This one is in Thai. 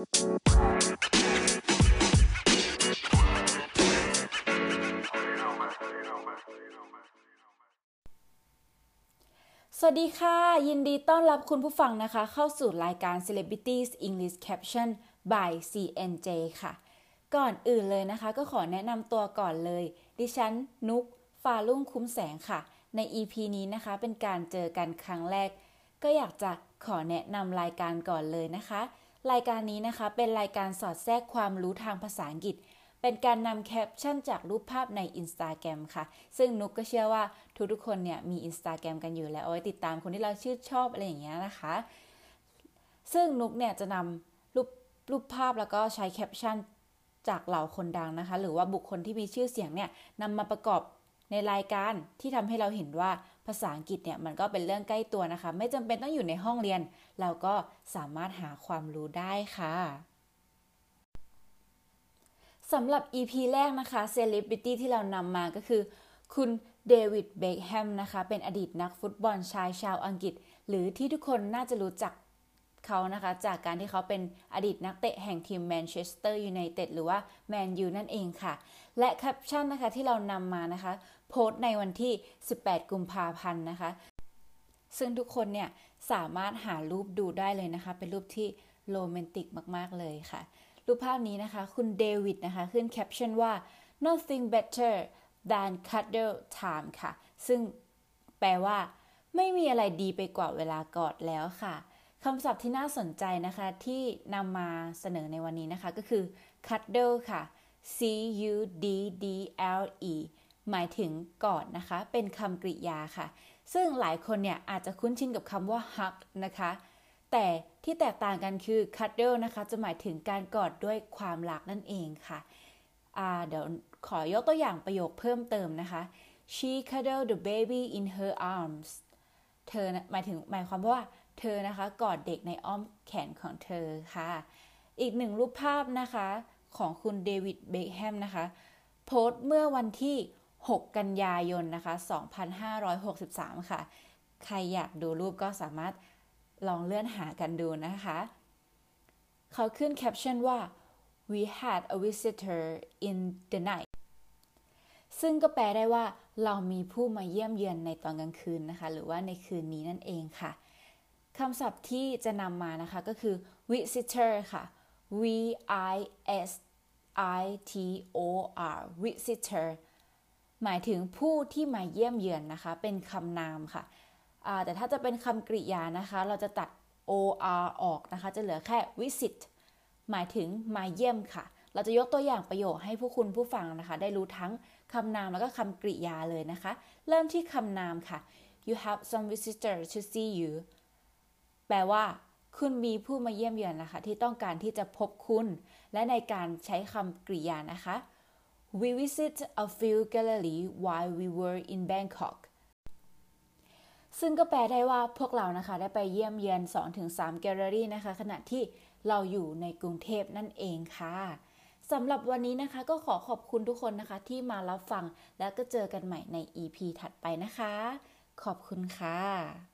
สวัสดีค่ะ ยินดีต้อนรับคุณผู้ฟังนะคะ เข้าสู่รายการ Celebrities English Caption by CNJ ค่ะ ก่อนอื่นเลยนะคะ ก็ขอแนะนำตัวก่อนเลย ดิฉัน นุกฟาลุ่งคุ้มแสงค่ะ ใน EP นี้นะคะ เป็นการเจอกันครั้งแรก ก็อยากจะขอแนะนำรายการก่อนเลยนะคะ รายการนี้นะคะ เป็นรายการสอดแทรกความรู้ทางภาษาอังกฤษ เป็นการนำแคปชั่นจากรูปภาพใน Instagram ค่ะ ซึ่งนุกก็เชื่อว่าทุกๆคนเนี่ยมี Instagram กันอยู่แล้วเอาไว้ติดตามคนที่เราชื่นชอบอะไรอย่างเงี้ยนะคะ ซึ่งนุกเนี่ยจะนำรูปรูปภาพแล้วก็ใช้แคปชั่นจากเหล่าคนดังนะคะ หรือว่าบุคคลที่มีชื่อเสียงเนี่ยนำมาประกอบ ในรายการที่ทำให้เราเห็นว่าภาษาอังกฤษเนี่ยมันก็เป็นเรื่องใกล้ตัวนะคะ ไม่จำเป็นต้องอยู่ในห้องเรียน เราก็สามารถหาความรู้ได้ค่ะสำหรับ EP แรกนะคะเซเลบริตี้ที่เรานำมาก็คือ คุณเดวิดเบคแฮมนะคะ เป็นอดีตนักฟุตบอลชายชาวอังกฤษ หรือที่ทุกคนน่าจะรู้จัก เขานะคะจากการที่เขาเป็นอดีตนักเตะแห่งทีมแมนเชสเตอร์ยูไนเต็ดหรือว่าแมนยูนั่นเองค่ะ และแคปชั่นนะคะที่เรานำมานะคะ โพสต์ในวันที่ 18 กุมภาพันธ์นะคะ ซึ่งทุกคนเนี่ยสามารถหารูปดูได้เลยนะคะ เป็นรูปที่โรแมนติกมาก ๆ เลยค่ะ รูปภาพนี้นะคะคุณเดวิดนะคะขึ้นแคปชั่นว่า nothing better than cuddle time ค่ะ ซึ่งแปลว่า ไม่มีอะไรดีไปกว่าเวลากอดแล้วค่ะ คำศัพท์ที่น่าสนใจนะคะที่นำมาเสนอในวันนี้นะคะก็คือ cuddle ค่ะ c u d d l e หมายถึงกอดนะคะ เป็นคำกริยาค่ะ ซึ่งหลายคนเนี่ยอาจจะคุ้นชินกับคำว่า hug นะคะ แต่ที่แตกต่างกันคือ cuddle นะคะ จะหมายถึงการกอดด้วยความรักนั่นเองค่ะเดี๋ยวขอยกตัวอย่างประโยคเพิ่มเติมนะคะ she cuddled the baby in her arms เธอหมายถึงหมายความว่า เธอนะคะกอดเด็กในอ้อมแขนของเธอค่ะ อีกหนึ่งรูปภาพนะคะของคุณเดวิดเบคแฮมนะคะโพสต์เมื่อวันที่ 6 กันยายนนะคะ 2563 ค่ะ ใครอยากดูรูปก็สามารถลองเลื่อนหากันดูนะคะ เขาขึ้นแคปชั่นว่า we had a visitor in the night ซึ่งก็แปลได้ว่าเรามีผู้มาเยี่ยมเยือนในตอนกลางคืนนะคะ หรือว่าในคืนนี้นั่นเองค่ะ คำศัพท์ที่จะนำมานะคะก็คือ visitor ค่ะ v i s i t o r visitor หมายถึงผู้ที่มาเยี่ยมเยือนนะคะ เป็นคำนามค่ะ แต่ถ้าจะเป็นคำกริยานะคะ เราจะตัด or ออกนะคะ จะเหลือแค่ visit หมายถึงมาเยี่ยมค่ะ เราจะยกตัวอย่างประโยคให้ผู้คุณผู้ฟังนะคะ ได้รู้ทั้งคำนามแล้วก็คำกริยาเลยนะคะ เริ่มที่คำนามค่ะ you have some visitor to see you แปลว่า คุณมีผู้มาเยี่ยมเยือนนะคะ ที่ต้องการที่จะพบคุณ และในการใช้คำกริยานะคะ we visit a few gallery while we were in Bangkok ซึ่งก็แปลได้ว่าพวกเรานะคะ ได้ไปเยี่ยมเยือน 2-3 แกลเลอรี่นะคะ ขณะที่เราอยู่ในกรุงเทพนั่นเองค่ะสำหรับวันนี้นะคะก็ขอขอบคุณทุกคนนะคะ ที่มารับฟังแล้วก็เจอกันใหม่ใน EP ถัดไปนะคะ ขอบคุณค่ะ